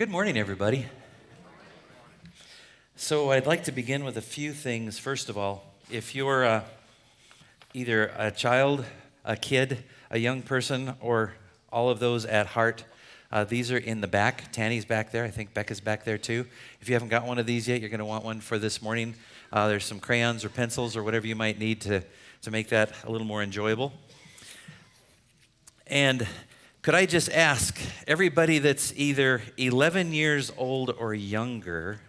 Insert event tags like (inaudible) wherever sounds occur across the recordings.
Good morning, everybody. So, I'd like to begin with a few things. First of all, if you're uh, either a child, a kid, a young person, or all of those at heart, uh, these are in the back. Tanny's back there. I think Becca's back there too. If you haven't got one of these yet, you're going to want one for this morning. Uh, there's some crayons or pencils or whatever you might need to, to make that a little more enjoyable. And could I just ask everybody that's either 11 years old or younger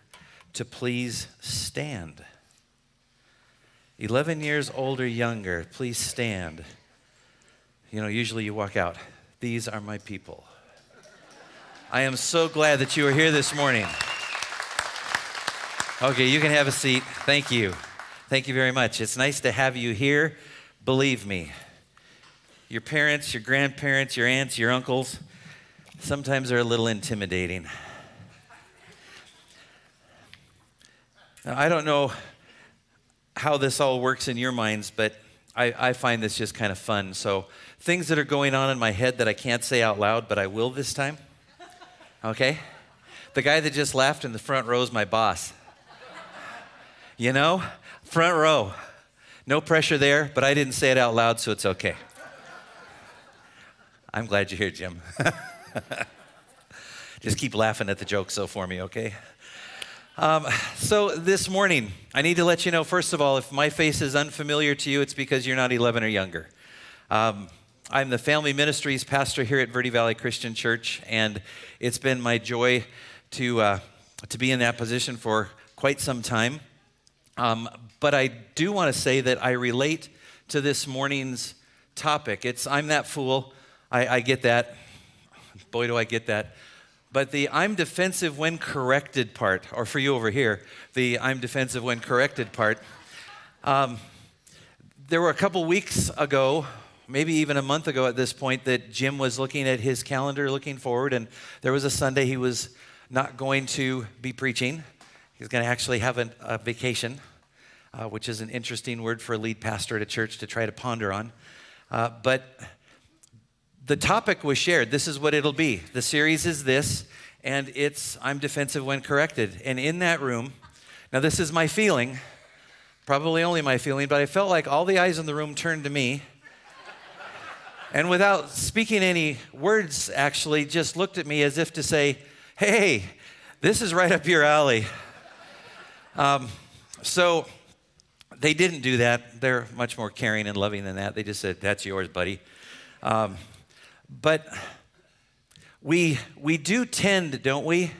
to please stand? 11 years old or younger, please stand. You know, usually you walk out. These are my people. I am so glad that you are here this morning. Okay, you can have a seat. Thank you. Thank you very much. It's nice to have you here. Believe me, your parents, your grandparents, your aunts, your uncles, sometimes they're a little intimidating. Now, I don't know how this all works in your minds, but I, I find this just kind of fun. So, things that are going on in my head that I can't say out loud, but I will this time. Okay? The guy that just laughed in the front row is my boss. You know? Front row. No pressure there, but I didn't say it out loud, so it's okay. I'm glad you're here, Jim. (laughs) Just keep laughing at the joke so for me, okay? Um, so this morning, I need to let you know, first of all, if my face is unfamiliar to you, it's because you're not 11 or younger. Um, I'm the family ministries pastor here at Verde Valley Christian Church, and it's been my joy to, uh, to be in that position for quite some time. Um, but I do want to say that I relate to this morning's topic. It's I'm that fool I, I get that. Boy, do I get that. But the I'm defensive when corrected part, or for you over here, the I'm defensive when corrected part, um, there were a couple weeks ago, maybe even a month ago at this point, that Jim was looking at his calendar looking forward, and there was a Sunday he was not going to be preaching. He's going to actually have a, a vacation, uh, which is an interesting word for a lead pastor at a church to try to ponder on. Uh, but the topic was shared. This is what it'll be. The series is this, and it's I'm defensive when corrected. And in that room, now this is my feeling, probably only my feeling, but I felt like all the eyes in the room turned to me. And without speaking any words, actually, just looked at me as if to say, Hey, this is right up your alley. Um, so they didn't do that. They're much more caring and loving than that. They just said, That's yours, buddy. Um, but we, we do tend, don't we,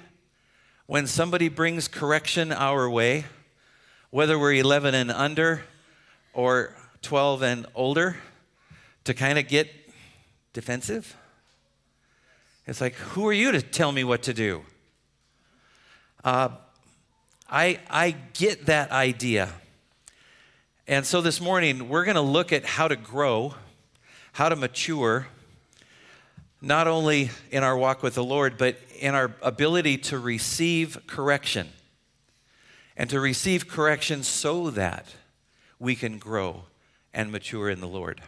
when somebody brings correction our way, whether we're 11 and under or 12 and older, to kind of get defensive. It's like, who are you to tell me what to do? Uh, I, I get that idea. And so this morning, we're going to look at how to grow, how to mature not only in our walk with the Lord, but in our ability to receive correction and to receive correction so that we can grow and mature in the Lord.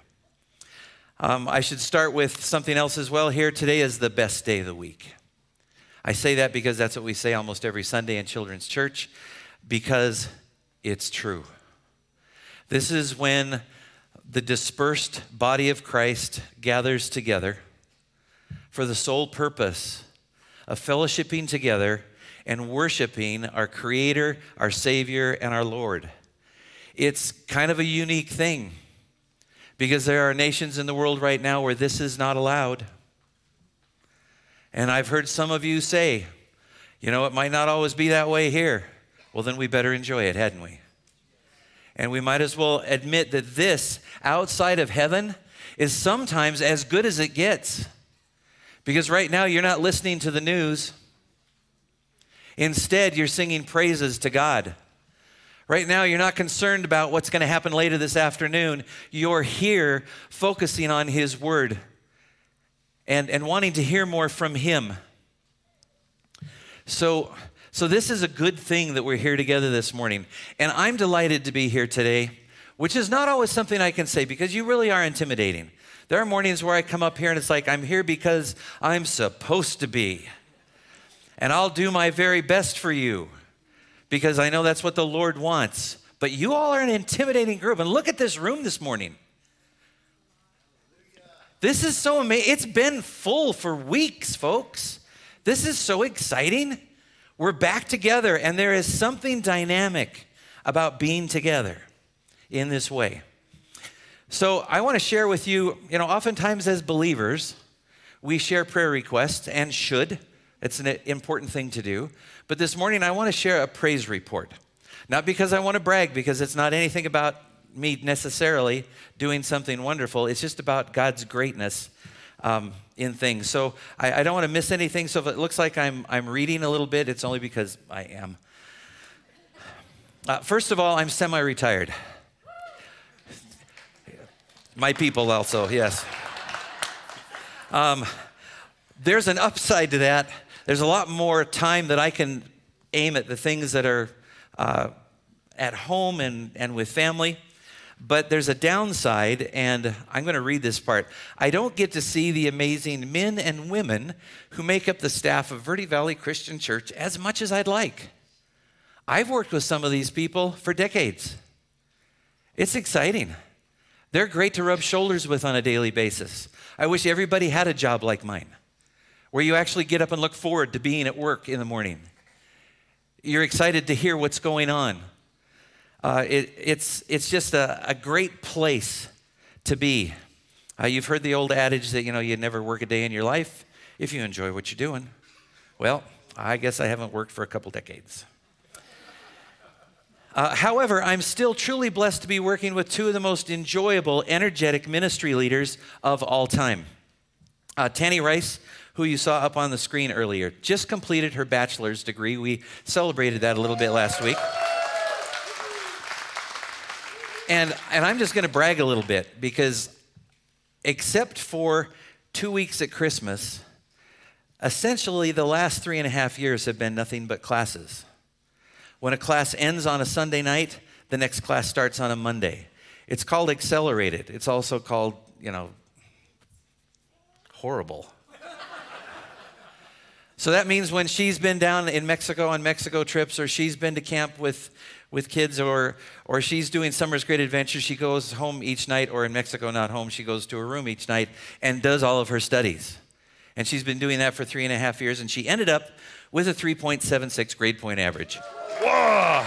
Um, I should start with something else as well. Here today is the best day of the week. I say that because that's what we say almost every Sunday in children's church, because it's true. This is when the dispersed body of Christ gathers together for the sole purpose of fellowshipping together and worshiping our Creator, our Savior, and our Lord. It's kind of a unique thing because there are nations in the world right now where this is not allowed. And I've heard some of you say, you know, it might not always be that way here. Well, then we better enjoy it, hadn't we? And we might as well admit that this outside of heaven is sometimes as good as it gets. Because right now you're not listening to the news. Instead, you're singing praises to God. Right now, you're not concerned about what's going to happen later this afternoon. You're here focusing on His Word and, and wanting to hear more from Him. So, so, this is a good thing that we're here together this morning. And I'm delighted to be here today, which is not always something I can say because you really are intimidating. There are mornings where I come up here and it's like, I'm here because I'm supposed to be. and I'll do my very best for you because I know that's what the Lord wants. But you all are an intimidating group. And look at this room this morning. This is so amazing. It's been full for weeks, folks. This is so exciting. We're back together, and there is something dynamic about being together in this way. So, I want to share with you, you know, oftentimes as believers, we share prayer requests and should. It's an important thing to do. But this morning, I want to share a praise report. Not because I want to brag, because it's not anything about me necessarily doing something wonderful. It's just about God's greatness um, in things. So I, I don't want to miss anything. So if it looks like I'm, I'm reading a little bit, it's only because I am. Uh, first of all, I'm semi retired. My people also, yes. Um, there's an upside to that. There's a lot more time that I can aim at the things that are uh, at home and, and with family. But there's a downside, and I'm going to read this part. I don't get to see the amazing men and women who make up the staff of Verde Valley Christian Church as much as I'd like. I've worked with some of these people for decades. It's exciting. They're great to rub shoulders with on a daily basis. I wish everybody had a job like mine, where you actually get up and look forward to being at work in the morning. You're excited to hear what's going on. Uh, it, it's, it's just a, a great place to be. Uh, you've heard the old adage that, you know, you never work a day in your life if you enjoy what you're doing. Well, I guess I haven't worked for a couple decades. Uh, however, I'm still truly blessed to be working with two of the most enjoyable, energetic ministry leaders of all time. Uh, Tanny Rice, who you saw up on the screen earlier, just completed her bachelor's degree. We celebrated that a little bit last week. And, and I'm just going to brag a little bit because, except for two weeks at Christmas, essentially the last three and a half years have been nothing but classes. When a class ends on a Sunday night, the next class starts on a Monday. It's called accelerated. It's also called, you know, horrible. so that means when she's been down in Mexico on Mexico trips or she's been to camp with, with kids or, or she's doing Summer's Great Adventure, she goes home each night, or in Mexico, not home, she goes to her room each night and does all of her studies. And she's been doing that for three and a half years, and she ended up with a 3.76 grade point average. Whoa!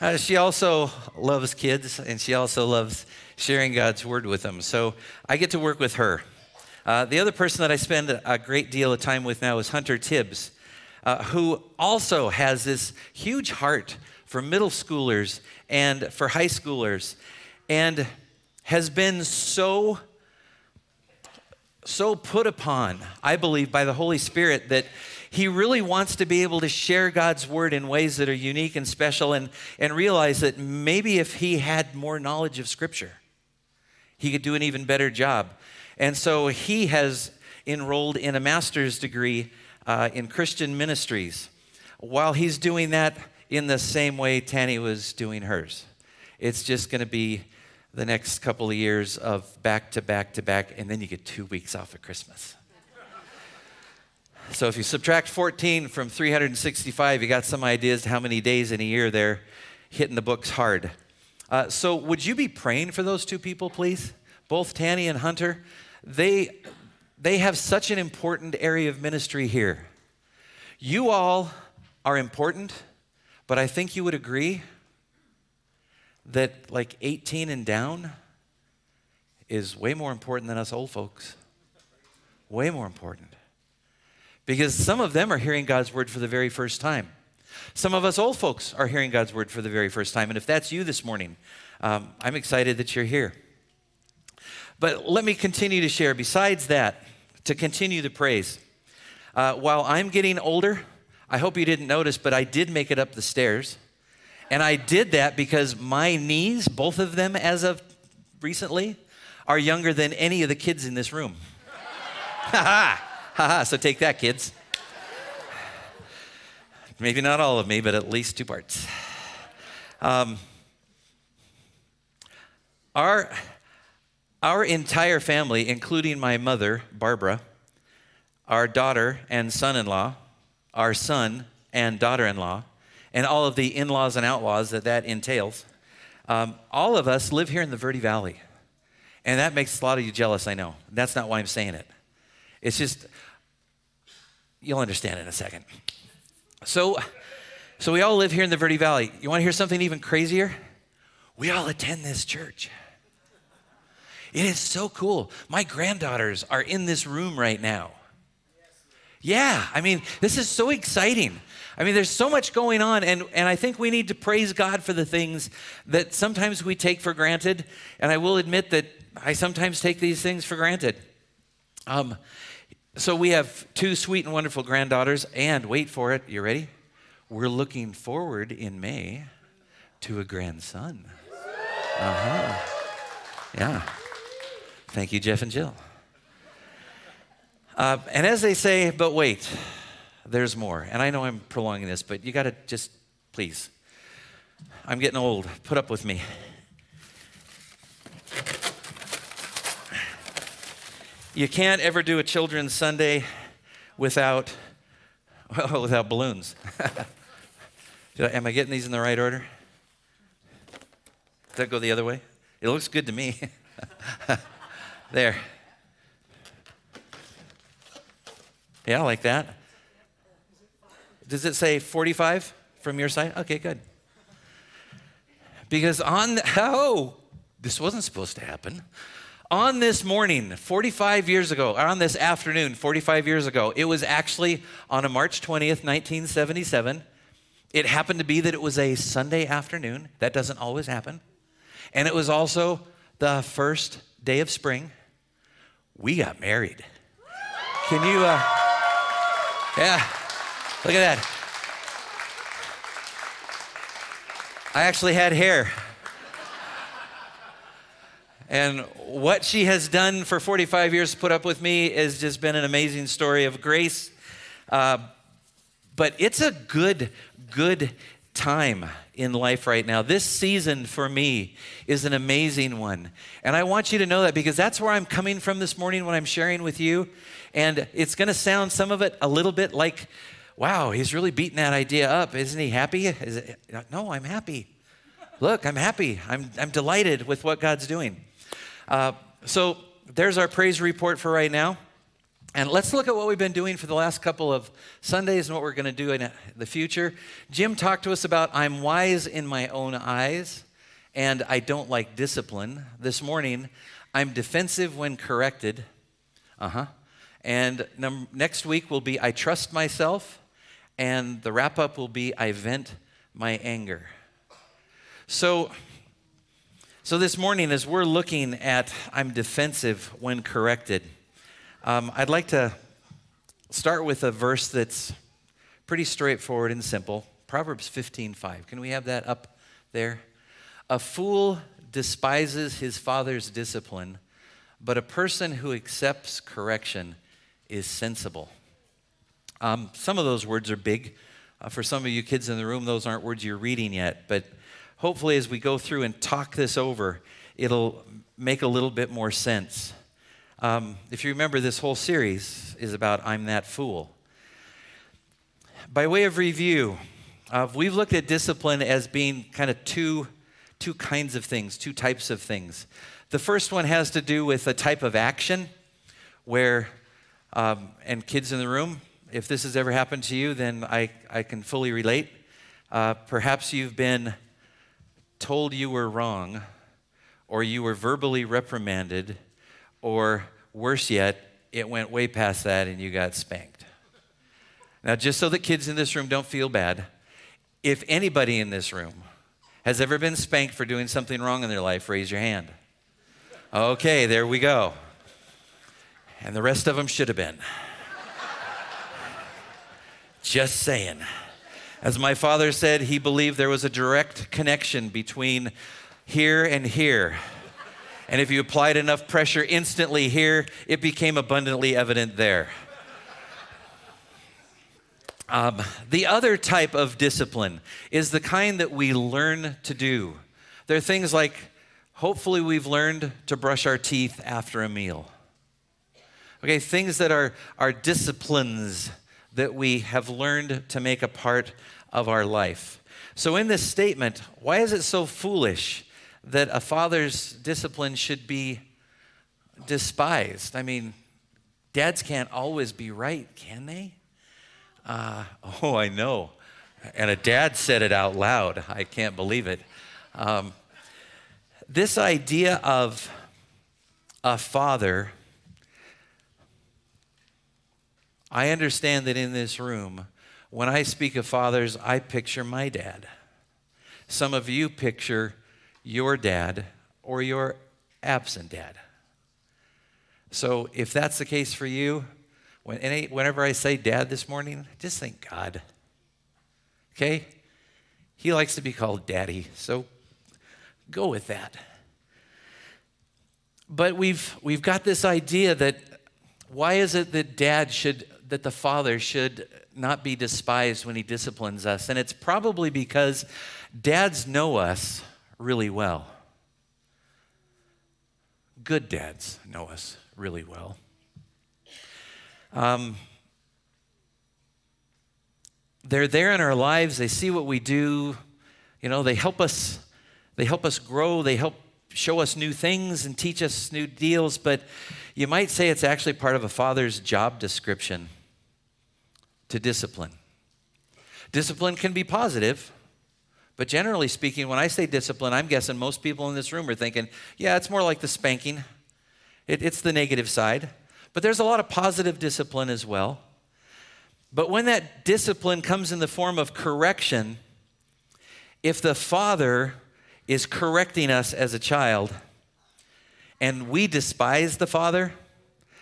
Uh, she also loves kids and she also loves sharing God's word with them. So I get to work with her. Uh, the other person that I spend a great deal of time with now is Hunter Tibbs, uh, who also has this huge heart for middle schoolers and for high schoolers and has been so so put upon, I believe, by the Holy Spirit that he really wants to be able to share God's word in ways that are unique and special and, and realize that maybe if he had more knowledge of Scripture, he could do an even better job. And so he has enrolled in a master's degree uh, in Christian ministries. While he's doing that in the same way Tanny was doing hers, it's just going to be the next couple of years of back to back to back, and then you get two weeks off at Christmas. So if you subtract 14 from 365, you got some ideas how many days in a year they're hitting the books hard. Uh, so would you be praying for those two people, please? Both Tanny and Hunter. They, they have such an important area of ministry here. You all are important, but I think you would agree that like 18 and down is way more important than us old folks. Way more important because some of them are hearing God's word for the very first time. Some of us old folks are hearing God's word for the very first time. And if that's you this morning, um, I'm excited that you're here. But let me continue to share. Besides that, to continue the praise, uh, while I'm getting older, I hope you didn't notice, but I did make it up the stairs. And I did that because my knees, both of them as of recently, are younger than any of the kids in this room. (laughs) Ha ha! Haha, so take that, kids. Maybe not all of me, but at least two parts. Um, our, our entire family, including my mother, Barbara, our daughter and son in law, our son and daughter in law, and all of the in laws and outlaws that that entails, um, all of us live here in the Verde Valley. And that makes a lot of you jealous, I know. That's not why I'm saying it. It's just, you'll understand in a second. So, so we all live here in the Verde Valley. You want to hear something even crazier? We all attend this church. It is so cool. My granddaughters are in this room right now. Yeah, I mean, this is so exciting. I mean, there's so much going on, and, and I think we need to praise God for the things that sometimes we take for granted. And I will admit that I sometimes take these things for granted. Um, so we have two sweet and wonderful granddaughters, and wait for it, you ready? We're looking forward in May to a grandson. Uh huh. Yeah. Thank you, Jeff and Jill. Uh, and as they say, but wait, there's more. And I know I'm prolonging this, but you got to just, please. I'm getting old. Put up with me. You can't ever do a children's Sunday without, well, (laughs) without balloons. (laughs) Am I getting these in the right order? Does that go the other way? It looks good to me. (laughs) there. Yeah, I like that. Does it say 45 from your side? Okay, good. Because on, the, oh, this wasn't supposed to happen. On this morning, 45 years ago, or on this afternoon, 45 years ago, it was actually on a March 20th, 1977. It happened to be that it was a Sunday afternoon. That doesn't always happen. And it was also the first day of spring. We got married. Can you, uh, yeah, look at that. I actually had hair. And what she has done for 45 years to put up with me has just been an amazing story of grace. Uh, but it's a good, good time in life right now. This season for me is an amazing one. And I want you to know that because that's where I'm coming from this morning when I'm sharing with you. And it's going to sound some of it a little bit like, wow, he's really beating that idea up. Isn't he happy? Is it, no, I'm happy. Look, I'm happy. I'm, I'm delighted with what God's doing. Uh, so there's our praise report for right now. And let's look at what we've been doing for the last couple of Sundays and what we're going to do in the future. Jim talked to us about I'm wise in my own eyes and I don't like discipline. This morning, I'm defensive when corrected. Uh huh. And num- next week will be I trust myself. And the wrap up will be I vent my anger. So, so, this morning, as we're looking at I'm defensive when corrected, um, I'd like to start with a verse that's pretty straightforward and simple Proverbs 15:5. Can we have that up there? A fool despises his father's discipline, but a person who accepts correction is sensible. Um, some of those words are big. Uh, for some of you kids in the room, those aren't words you're reading yet, but hopefully, as we go through and talk this over, it'll make a little bit more sense. Um, if you remember, this whole series is about I'm That Fool. By way of review, uh, we've looked at discipline as being kind of two, two kinds of things, two types of things. The first one has to do with a type of action where, um, and kids in the room, if this has ever happened to you, then I, I can fully relate. Uh, perhaps you've been told you were wrong, or you were verbally reprimanded, or worse yet, it went way past that and you got spanked. Now, just so the kids in this room don't feel bad, if anybody in this room has ever been spanked for doing something wrong in their life, raise your hand. Okay, there we go. And the rest of them should have been. Just saying. As my father said, he believed there was a direct connection between here and here. And if you applied enough pressure instantly here, it became abundantly evident there. Um, the other type of discipline is the kind that we learn to do. There are things like, hopefully, we've learned to brush our teeth after a meal. Okay, things that are, are disciplines that we have learned to make a part of our life. So, in this statement, why is it so foolish that a father's discipline should be despised? I mean, dads can't always be right, can they? Uh, (laughs) oh, I know. And a dad said it out loud. I can't believe it. Um, this idea of a father, I understand that in this room, when I speak of fathers, I picture my dad. Some of you picture your dad or your absent dad. So if that's the case for you, when, whenever I say dad this morning, just think God. Okay? He likes to be called daddy, so go with that. But we've, we've got this idea that why is it that dad should, that the father should not be despised when he disciplines us? And it's probably because dads know us really well. Good dads know us really well. Um, they're there in our lives. They see what we do. You know, they help us. They help us grow. They help show us new things and teach us new deals. But you might say it's actually part of a father's job description to discipline. Discipline can be positive, but generally speaking, when I say discipline, I'm guessing most people in this room are thinking, yeah, it's more like the spanking. It, it's the negative side. But there's a lot of positive discipline as well. But when that discipline comes in the form of correction, if the father is correcting us as a child and we despise the father,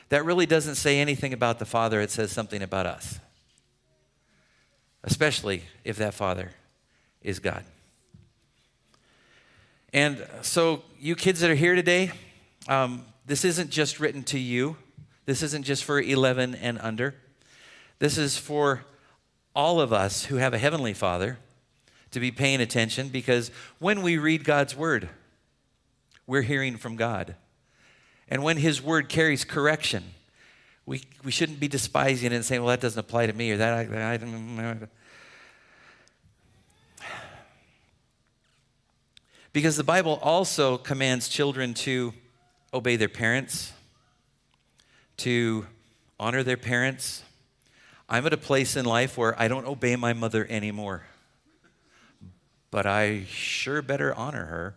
that really doesn't say anything about the father, it says something about us. Especially if that father is God. And so, you kids that are here today, um, this isn't just written to you. This isn't just for 11 and under. This is for all of us who have a heavenly Father to be paying attention because when we read God's Word, we're hearing from God. And when His Word carries correction, we, we shouldn't be despising it and saying, well, that doesn't apply to me or that. I, I, Because the Bible also commands children to obey their parents, to honor their parents. I'm at a place in life where I don't obey my mother anymore, but I sure better honor her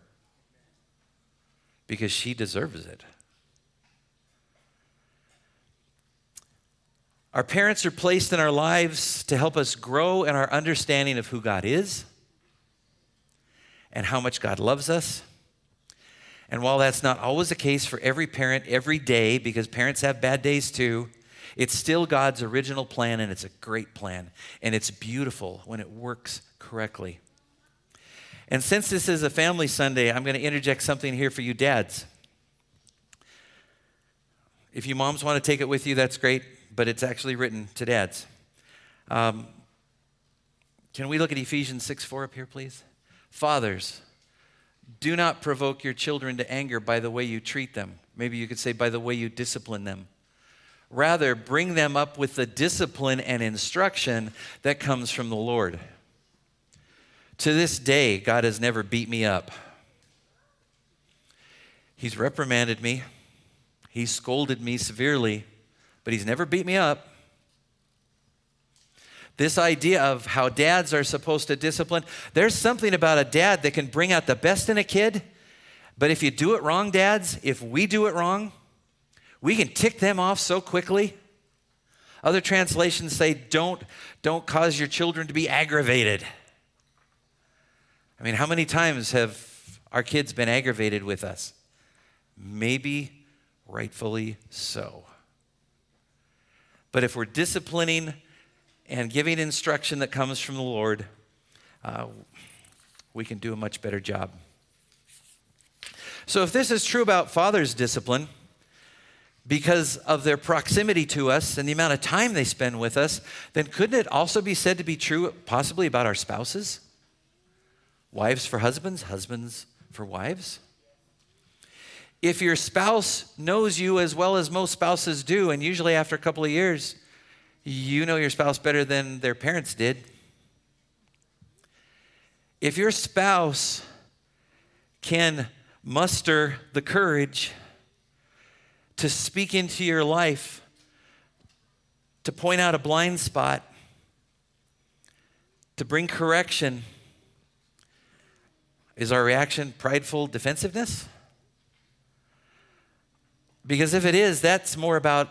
because she deserves it. Our parents are placed in our lives to help us grow in our understanding of who God is and how much God loves us. And while that's not always the case for every parent every day, because parents have bad days too, it's still God's original plan and it's a great plan. And it's beautiful when it works correctly. And since this is a family Sunday, I'm going to interject something here for you dads. If you moms want to take it with you, that's great, but it's actually written to dads. Um, can we look at Ephesians 6 4 up here, please? Fathers, do not provoke your children to anger by the way you treat them. Maybe you could say by the way you discipline them. Rather, bring them up with the discipline and instruction that comes from the Lord. To this day, God has never beat me up. He's reprimanded me, He's scolded me severely, but He's never beat me up. This idea of how dads are supposed to discipline, there's something about a dad that can bring out the best in a kid. But if you do it wrong, dads, if we do it wrong, we can tick them off so quickly. Other translations say, don't, don't cause your children to be aggravated. I mean, how many times have our kids been aggravated with us? Maybe rightfully so. But if we're disciplining and giving instruction that comes from the Lord, uh, we can do a much better job. So, if this is true about father's discipline, because of their proximity to us and the amount of time they spend with us, then couldn't it also be said to be true possibly about our spouses? Wives for husbands, husbands for wives? If your spouse knows you as well as most spouses do, and usually after a couple of years, you know your spouse better than their parents did. If your spouse can muster the courage to speak into your life, to point out a blind spot, to bring correction, is our reaction prideful defensiveness? Because if it is, that's more about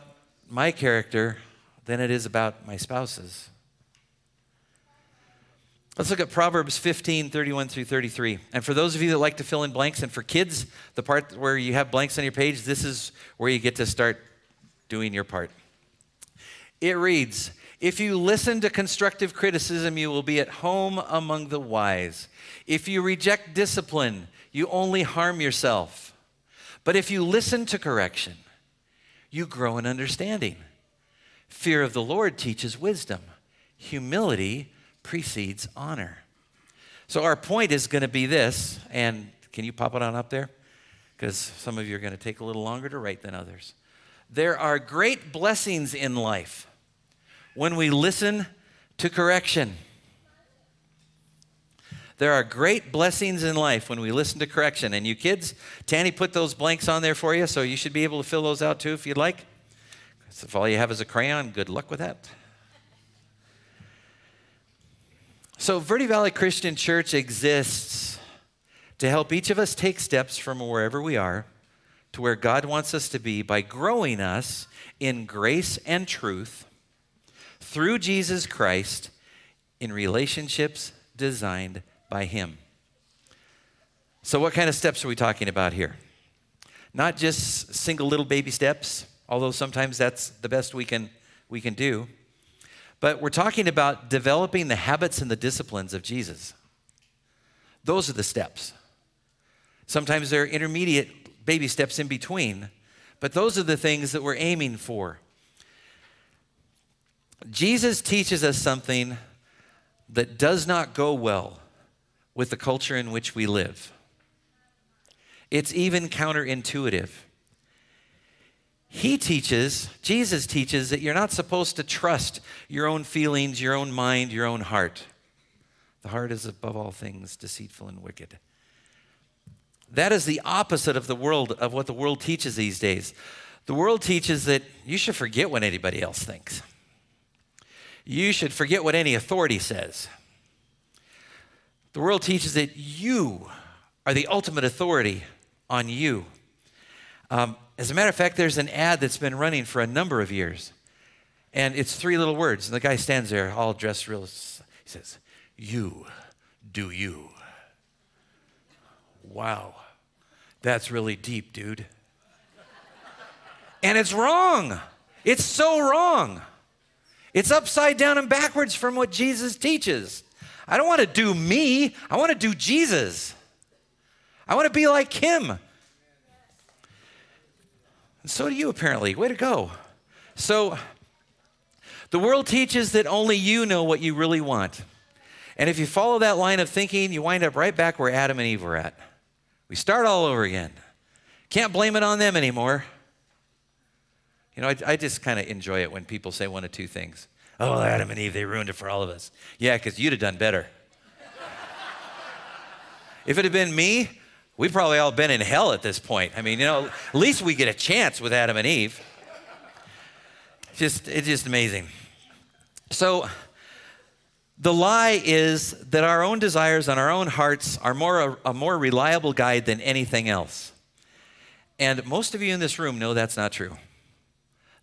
my character than it is about my spouse's. Let's look at Proverbs 15, 31 through 33. And for those of you that like to fill in blanks, and for kids, the part where you have blanks on your page, this is where you get to start doing your part. It reads If you listen to constructive criticism, you will be at home among the wise. If you reject discipline, you only harm yourself. But if you listen to correction, you grow in understanding. Fear of the Lord teaches wisdom, humility precedes honor. So, our point is going to be this, and can you pop it on up there? Because some of you are going to take a little longer to write than others. There are great blessings in life when we listen to correction. There are great blessings in life when we listen to correction. And you kids, Tanny put those blanks on there for you, so you should be able to fill those out too if you'd like. If all you have is a crayon, good luck with that. So, Verde Valley Christian Church exists to help each of us take steps from wherever we are to where God wants us to be by growing us in grace and truth through Jesus Christ in relationships designed by Him. So, what kind of steps are we talking about here? Not just single little baby steps, although sometimes that's the best we can, we can do. But we're talking about developing the habits and the disciplines of Jesus. Those are the steps. Sometimes there are intermediate baby steps in between, but those are the things that we're aiming for. Jesus teaches us something that does not go well with the culture in which we live. It's even counterintuitive. He teaches, Jesus teaches, that you're not supposed to trust your own feelings, your own mind, your own heart. The heart is above all things deceitful and wicked. That is the opposite of the world, of what the world teaches these days. The world teaches that you should forget what anybody else thinks. You should forget what any authority says. The world teaches that you are the ultimate authority on you. Um, as a matter of fact, there's an ad that's been running for a number of years. And it's three little words. And the guy stands there all dressed real. He says, You do you. Wow. That's really deep, dude. and it's wrong. It's so wrong. It's upside down and backwards from what Jesus teaches. I don't want to do me, I want to do Jesus. I want to be like him. And so do you, apparently. Way to go. So, the world teaches that only you know what you really want. And if you follow that line of thinking, you wind up right back where Adam and Eve were at. We start all over again. Can't blame it on them anymore. You know, I, I just kind of enjoy it when people say one of two things. Oh, Adam and Eve, they ruined it for all of us. Yeah, because you'd have done better. if it had been me, We've probably all been in hell at this point. I mean, you know, at least we get a chance with Adam and Eve. Just, it's just amazing. So, the lie is that our own desires and our own hearts are more a, a more reliable guide than anything else. And most of you in this room know that's not true.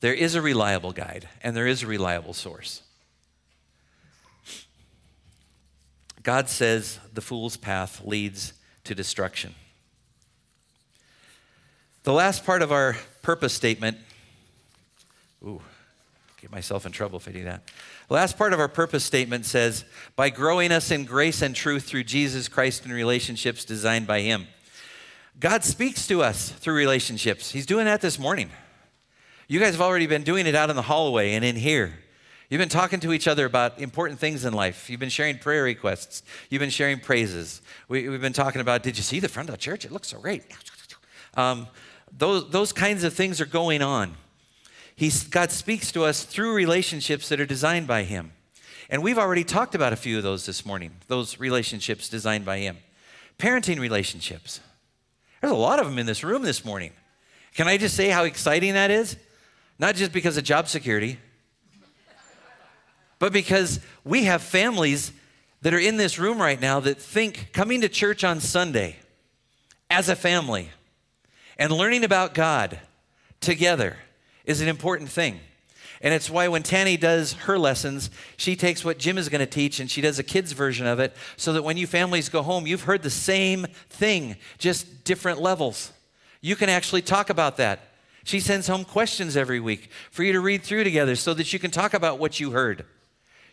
There is a reliable guide and there is a reliable source. God says the fool's path leads to destruction. The last part of our purpose statement, ooh, get myself in trouble if I do that. The last part of our purpose statement says, by growing us in grace and truth through Jesus Christ in relationships designed by Him. God speaks to us through relationships. He's doing that this morning. You guys have already been doing it out in the hallway and in here. You've been talking to each other about important things in life. You've been sharing prayer requests. You've been sharing praises. We, have been talking about, did you see the front of the church? It looks so great. Um, Those, those kinds of things are going on. He's, God speaks to us through relationships that are designed by Him. And we've already talked about a few of those this morning, those relationships designed by Him. Parenting relationships. There's a lot of them in this room this morning. Can I just say how exciting that is? Not just because of job security, but because we have families that are in this room right now that think coming to church on Sunday as a family and learning about God together is an important thing. And it's why when Tanny does her lessons, she takes what Jim is going to teach and she does a kid's version of it so that when you families go home, you've heard the same thing, just different levels. You can actually talk about that. She sends home questions every week for you to read through together so that you can talk about what you heard.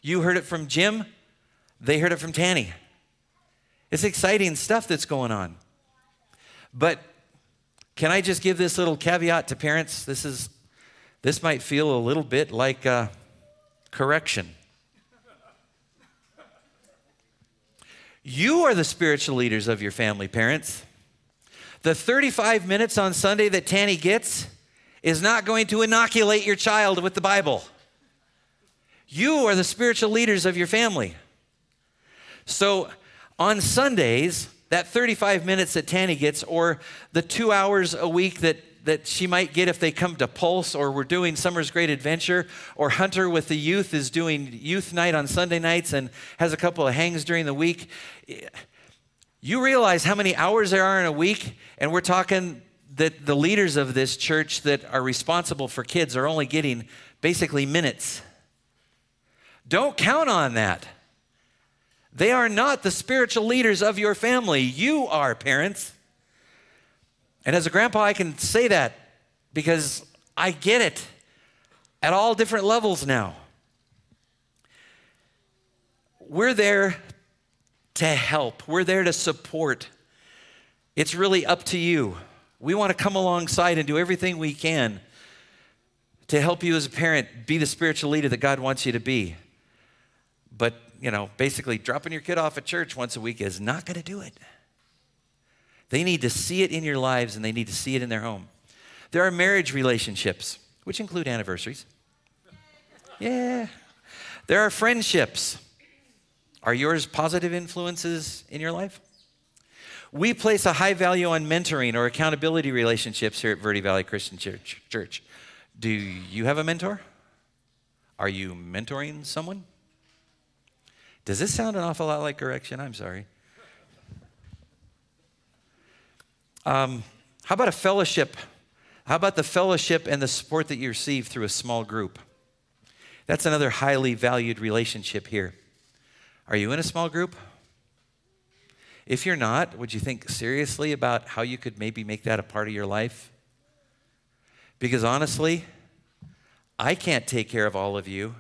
You heard it from Jim, they heard it from Tanny. It's exciting stuff that's going on. But can I just give this little caveat to parents? This is this might feel a little bit like a correction. You are the spiritual leaders of your family, parents. The 35 minutes on Sunday that Tanny gets is not going to inoculate your child with the Bible. You are the spiritual leaders of your family. So on Sundays, that 35 minutes that Tanny gets, or the two hours a week that that she might get if they come to Pulse, or we're doing Summer's Great Adventure, or Hunter with the youth is doing youth night on Sunday nights and has a couple of hangs during the week. You realize how many hours there are in a week, and we're talking that the leaders of this church that are responsible for kids are only getting basically minutes. Don't count on that. They are not the spiritual leaders of your family. You are, parents. And as a grandpa, I can say that because I get it at all different levels now. We're there to help, we're there to support. It's really up to you. We want to come alongside and do everything we can to help you as a parent be the spiritual leader that God wants you to be. But, you know, basically dropping your kid off at church once a week is not going to do it. They need to see it in your lives and they need to see it in their home. There are marriage relationships, which include anniversaries. Yeah. There are friendships. Are yours positive influences in your life? We place a high value on mentoring or accountability relationships here at Verde Valley Christian Church. Church. Do you have a mentor? Are you mentoring someone? Does this sound an awful lot like correction? I'm sorry. Um, how about a fellowship? How about the fellowship and the support that you receive through a small group? That's another highly valued relationship here. Are you in a small group? If you're not, would you think seriously about how you could maybe make that a part of your life? Because honestly, I can't take care of all of you.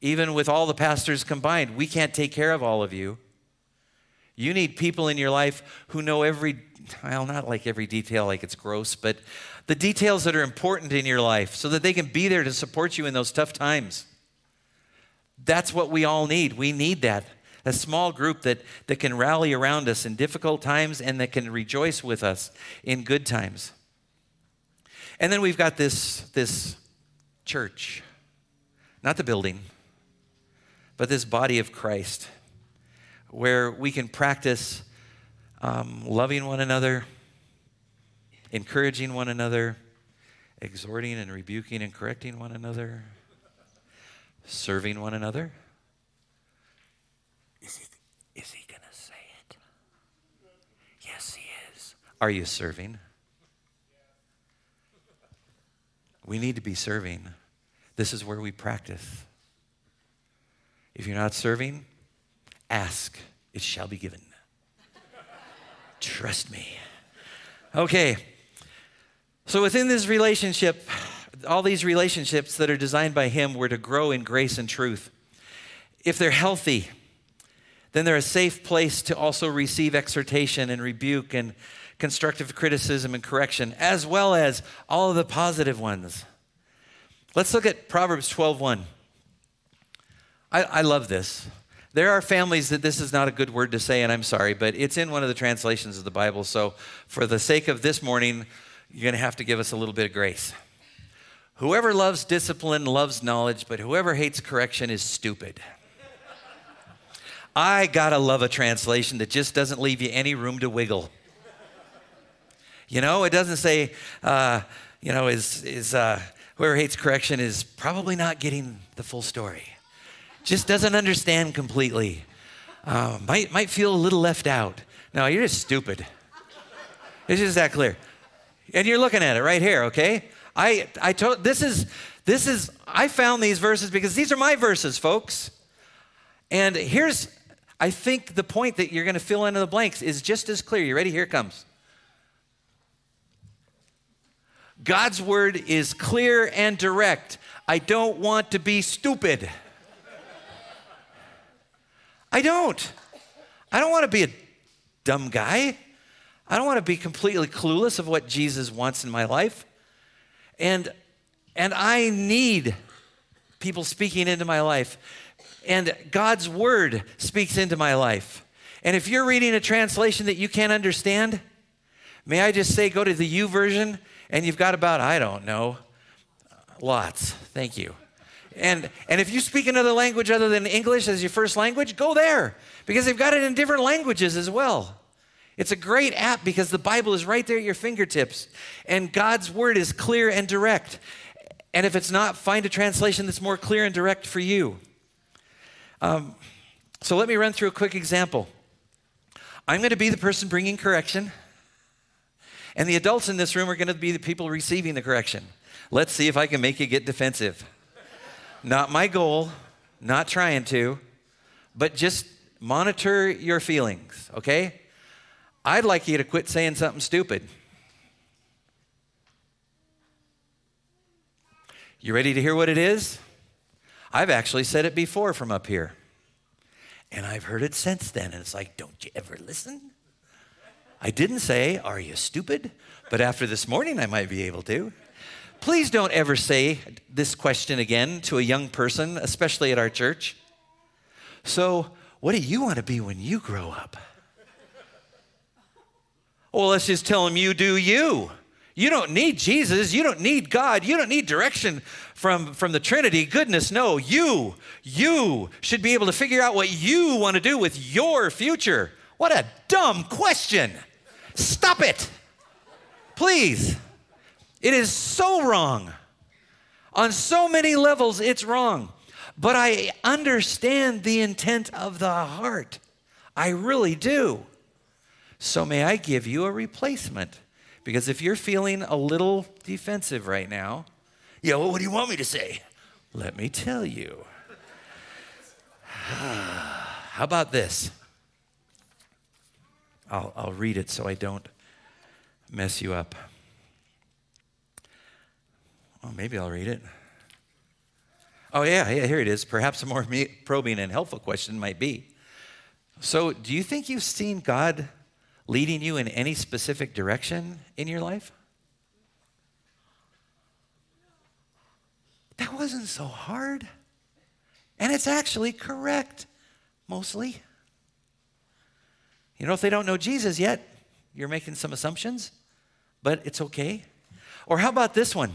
Even with all the pastors combined, we can't take care of all of you. You need people in your life who know every, well, not like every detail, like it's gross, but the details that are important in your life so that they can be there to support you in those tough times. That's what we all need. We need that. A small group that, that can rally around us in difficult times and that can rejoice with us in good times. And then we've got this, this church, not the building, but this body of Christ where we can practice um, loving one another, encouraging one another, exhorting and rebuking and correcting one another, serving one another. Is he, is he going to say it? Yes, he is. Are you serving? We need to be serving. This is where we practice. If you're not serving, Ask, it shall be given. Trust me. Okay. So within this relationship, all these relationships that are designed by Him were to grow in grace and truth. If they're healthy, then they're a safe place to also receive exhortation and rebuke and constructive criticism and correction, as well as all of the positive ones. Let's look at Proverbs 12:1. I, I love this. There are families that this is not a good word to say, and I'm sorry, but it's in one of the translations of the Bible. So, for the sake of this morning, you're going to have to give us a little bit of grace. Whoever loves discipline loves knowledge, but whoever hates correction is stupid. I gotta love a translation that just doesn't leave you any room to wiggle. You know, it doesn't say, uh, you know, is, is uh, whoever hates correction is probably not getting the full story just doesn't understand completely. Uh, might, might feel a little left out. No, you're just stupid. It's just that clear. And you're looking at it right here, okay? I, I told, this is, this is, I found these verses because these are my verses, folks. And here's, I think the point that you're going to fill in the blanks is just as clear. You ready? Here it comes. God's word is clear and direct. I don't want to be stupid. I don't. I don't want to be a dumb guy. I don't want to be completely clueless of what Jesus wants in my life. And and I need people speaking into my life. And God's word speaks into my life. And if you're reading a translation that you can't understand, may I just say go to the YouVersion and you've got about I don't know lots. Thank you. And, and if you speak another language other than English as your first language, go there because they've got it in different languages as well. It's a great app because the Bible is right there at your fingertips and God's word is clear and direct. And if it's not, find a translation that's more clear and direct for you. Um, so let me run through a quick example. I'm going to be the person bringing correction, and the adults in this room are going to be the people receiving the correction. Let's see if I can make you get defensive. Not my goal, not trying to, but just monitor your feelings, okay? I'd like you to quit saying something stupid. You ready to hear what it is? I've actually said it before from up here. And I've heard it since then. And it's like, don't you ever listen? I didn't say, are you stupid? But after this morning, I might be able to. Please don't ever say this question again to a young person, especially at our church. So, what do you want to be when you grow up? Well, let's just tell them you do you. You don't need Jesus. You don't need God. You don't need direction from, from the Trinity. Goodness, no. You, you should be able to figure out what you want to do with your future. What a dumb question. Stop it. Please. It is so wrong. On so many levels, it's wrong. But I understand the intent of the heart. I really do. So, may I give you a replacement? Because if you're feeling a little defensive right now, yeah, well, what do you want me to say? Let me tell you. (sighs) How about this? I'll, I'll read it so I don't mess you up. Oh, maybe I'll read it. Oh, yeah, yeah, here it is. Perhaps a more probing and helpful question might be So, do you think you've seen God leading you in any specific direction in your life? That wasn't so hard. And it's actually correct, mostly. You know, if they don't know Jesus yet, you're making some assumptions, but it's okay. Or how about this one?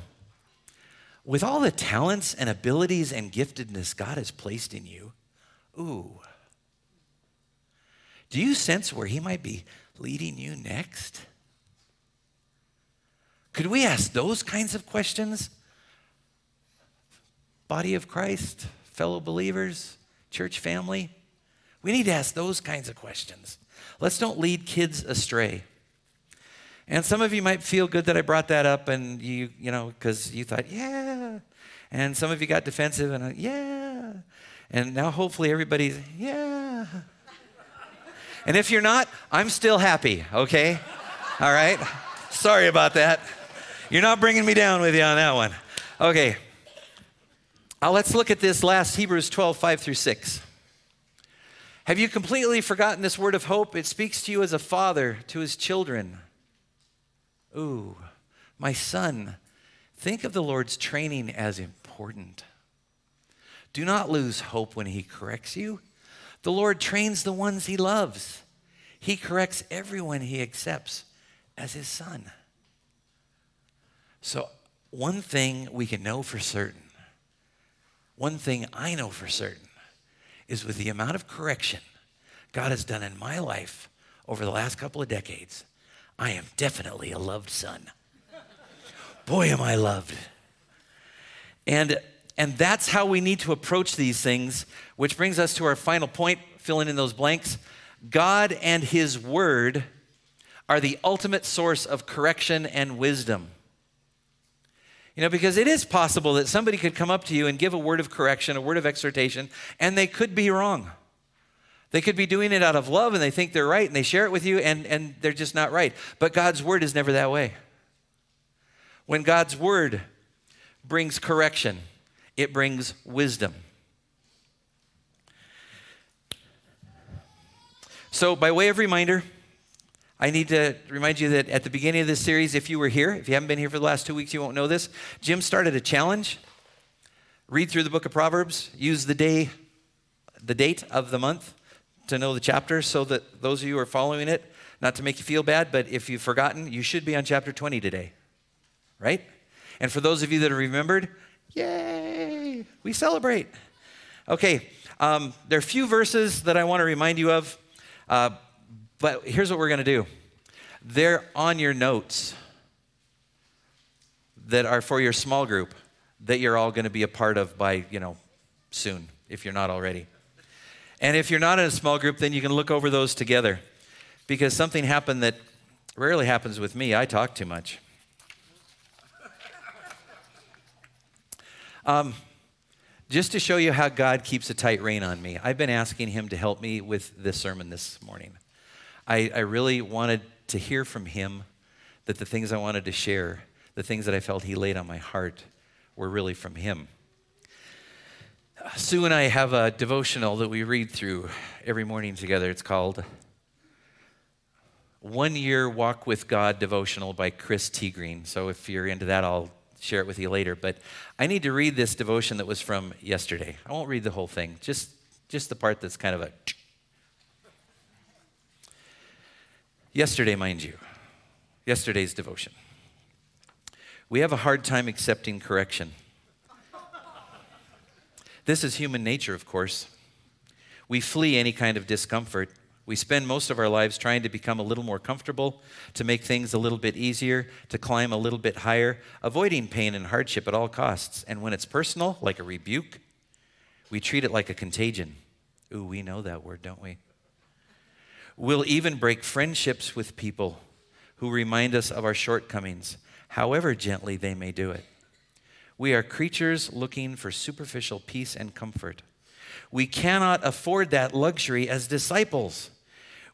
with all the talents and abilities and giftedness God has placed in you, ooh, do you sense where He might be leading you next? Could we ask those kinds of questions? Body of Christ, fellow believers, church family? We need to ask those kinds of questions. Let's don't lead kids astray. And some of you might feel good that I brought that up and you, you know, because you thought, yeah. And some of you got defensive and, yeah. And now hopefully everybody's, yeah. And if you're not, I'm still happy, okay? All right? Sorry about that. You're not bringing me down with you on that one. Okay. Uh, let's look at this last Hebrews 12, 5 through 6. Have you completely forgotten this word of hope? It speaks to you as a father to his children. Ooh, my son, think of the Lord's training as important. Do not lose hope when he corrects you, The Lord trains the ones he loves. He corrects everyone he accepts as his son. So, one thing we can know for certain, one thing I know for certain, is with the amount of correction God has done in my life over the last couple of decades, I am definitely a loved son. Boy, am I loved. And, and that's how we need to approach these things, which brings us to our final point, filling in those blanks. God and His Word are the ultimate source of correction and wisdom. You know, because it is possible that somebody could come up to you and give a word of correction, a word of exhortation, and they could be wrong. They could be doing it out of love and they think they're right and they share it with you and, and they're just not right. But God's word is never that way. When God's word brings correction, it brings wisdom. So, by way of reminder, I need to remind you that at the beginning of this series, if you were here, if you haven't been here for the last two weeks, you won't know this. Jim started a challenge. Read through the book of Proverbs, use the day, the date of the month to know the chapter so that those of you who are following it, not to make you feel bad, but if you've forgotten, you should be on chapter 20 today, right? And for those of you that have remembered, yay, we celebrate. Okay, um, there are a few verses that I want to remind you of. Uh, but here's what we're going to do they're on your notes that are for your small group that you're all going to be a part of by, you know, soon, if you're not already. And if you're not in a small group, then you can look over those together. Because something happened that rarely happens with me. I talk too much. (laughs) Um, just to show you how God keeps a tight rein on me, I've been asking Him to help me with this sermon this morning. I, I really wanted to hear from him that the things I wanted to share, the things that I felt he laid on my heart, were really from him. Sue and I have a devotional that we read through every morning together. It's called One Year Walk with God Devotional by Chris Tiegreen. So if you're into that, I'll share it with you later. But I need to read this devotion that was from yesterday. I won't read the whole thing, just, just the part that's kind of a Yesterday, mind you, yesterday's devotion. We have a hard time accepting correction. This is human nature, of course. We flee any kind of discomfort. We spend most of our lives trying to become a little more comfortable, to make things a little bit easier, to climb a little bit higher, avoiding pain and hardship at all costs. And when it's personal, like a rebuke, we treat it like a contagion. Ooh, we know that word, don't we? We'll even break friendships with people who remind us of our shortcomings, however gently they may do it. We are creatures looking for superficial peace and comfort. We cannot afford that luxury as disciples.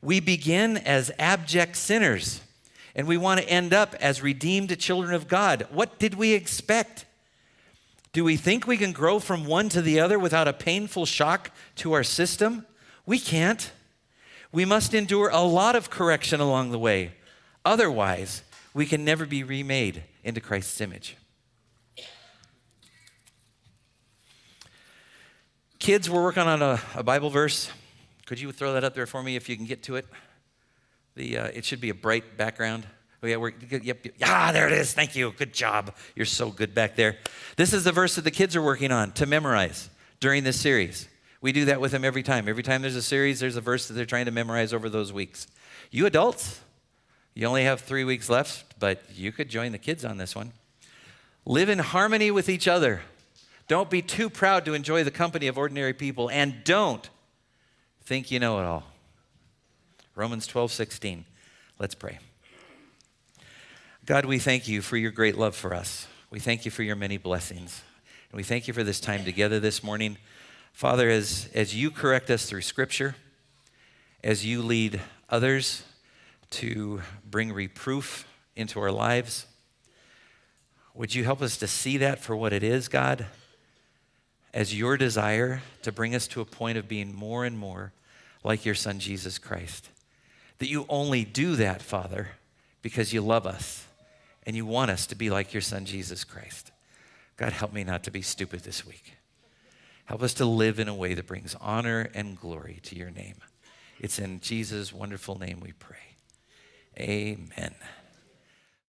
We begin as abject sinners, and we want to end up as redeemed children of God. What did we expect? Do we think we can grow from one to the other without a painful shock to our system? We can't we must endure a lot of correction along the way. Otherwise, we can never be remade into Christ's image. Kids, we're working on a, a Bible verse. Could you throw that up there for me if you can get to it? The, uh, it should be a bright background. Oh, yeah, we're, yep, yep. Ah, there it is. Thank you. Good job. You're so good back there. This is the verse that the kids are working on to memorize during this series. We do that with them every time. Every time there's a series, there's a verse that they're trying to memorize over those weeks. You adults, you only have three weeks left, but you could join the kids on this one. Live in harmony with each other. Don't be too proud to enjoy the company of ordinary people, and don't think you know it all. Romans 12, 16. Let's pray. God, we thank you for your great love for us. We thank you for your many blessings. And we thank you for this time together this morning. Father, as, as you correct us through Scripture, as you lead others to bring reproof into our lives, would you help us to see that for what it is, God, as your desire to bring us to a point of being more and more like your Son, Jesus Christ? That you only do that, Father, because you love us and you want us to be like your Son, Jesus Christ. God, help me not to be stupid this week. Help us to live in a way that brings honor and glory to your name. It's in Jesus' wonderful name we pray. Amen.